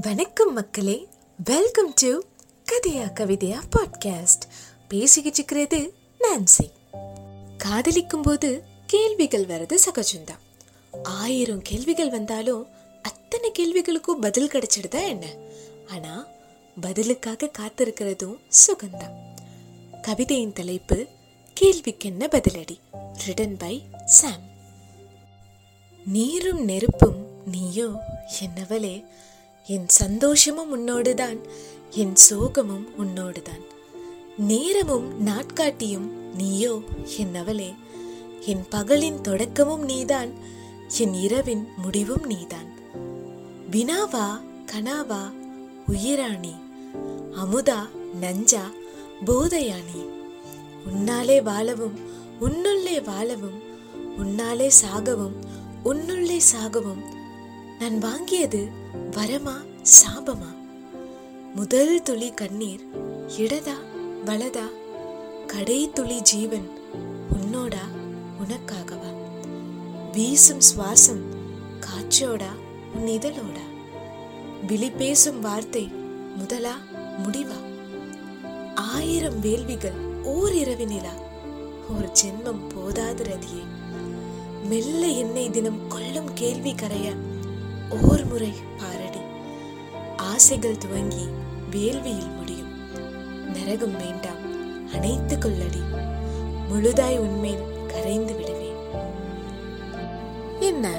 வணக்கம் மக்களே. Welcome to கதையா கவிதையா பாட்காஸ்ட் பேசிக்கிட்டு இருக்கிறது நான்சி காதலிக்கும் போது கேள்விகள் வர்றது சகஜம்தான். ஆயிரம் கேள்விகள் வந்தாலும் அத்தனை கேள்விகளுக்கும் பதில் கிடைச்சிடுதா என்ன? ஆனா பதிலுக்காக காத்திருக்கிறதும் சுகம்தான். கவிதையின் தலைப்பு கேள்விக்கென்ன பதிலடி? ரிடன் பை சாம் நீரும் நெருப்பும் நீயோ என்னவளே என் சந்தோஷமும் உன்னோடு தான் என் சோகமும் உன்னோடு தான் நேரமும் நாட்காட்டியும் நீயோ என் அவளே என் பகலின் தொடக்கமும் நீதான் என் இரவின் முடிவும் நீதான். வினாவா கனாவா உயிராணி. அமுதா நஞ்சா போதையாணி. உன்னாலே வாழவும் உன்னுள்ளே வாழவும் உன்னாலே சாகவும் உன்னுள்ளே சாகவும் நான் வாங்கியது வரமா சாபமா? முதல் துளி கண்ணீர் இடதா வலதா? கடை துளி ஜீவன் உன்னோடா உனக்காகவா? வீசும் சுவாசம் காற்றோடா உன் இதழோடா? விழி பேசும் வார்த்தை முதலா முடிவா? ஆயிரம் வேள்விகள் ஓர் இரவினிலா ஒரு ஜென்மம் போதாது ரதியே. மெல்ல என்னை தினம் கொள்ளும் கேள்வி கரைய ஓர் முறை பாரடி ஆசைகள் துவங்கி வேள்வியில் முடியும். நரகம் வேண்டாம் அனைத்து கொள்ளடி. முழுதாய் உண்மை கரைந்து விடுவேன். என்ன?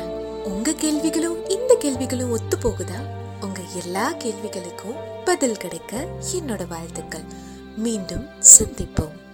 உங்க கேள்விகளும் இந்த கேள்விகளும் ஒத்து போகுதா உங்க எல்லா கேள்விகளுக்கும் பதில் கிடைக்க என்னோட வாழ்த்துக்கள். மீண்டும் சந்திப்போம்.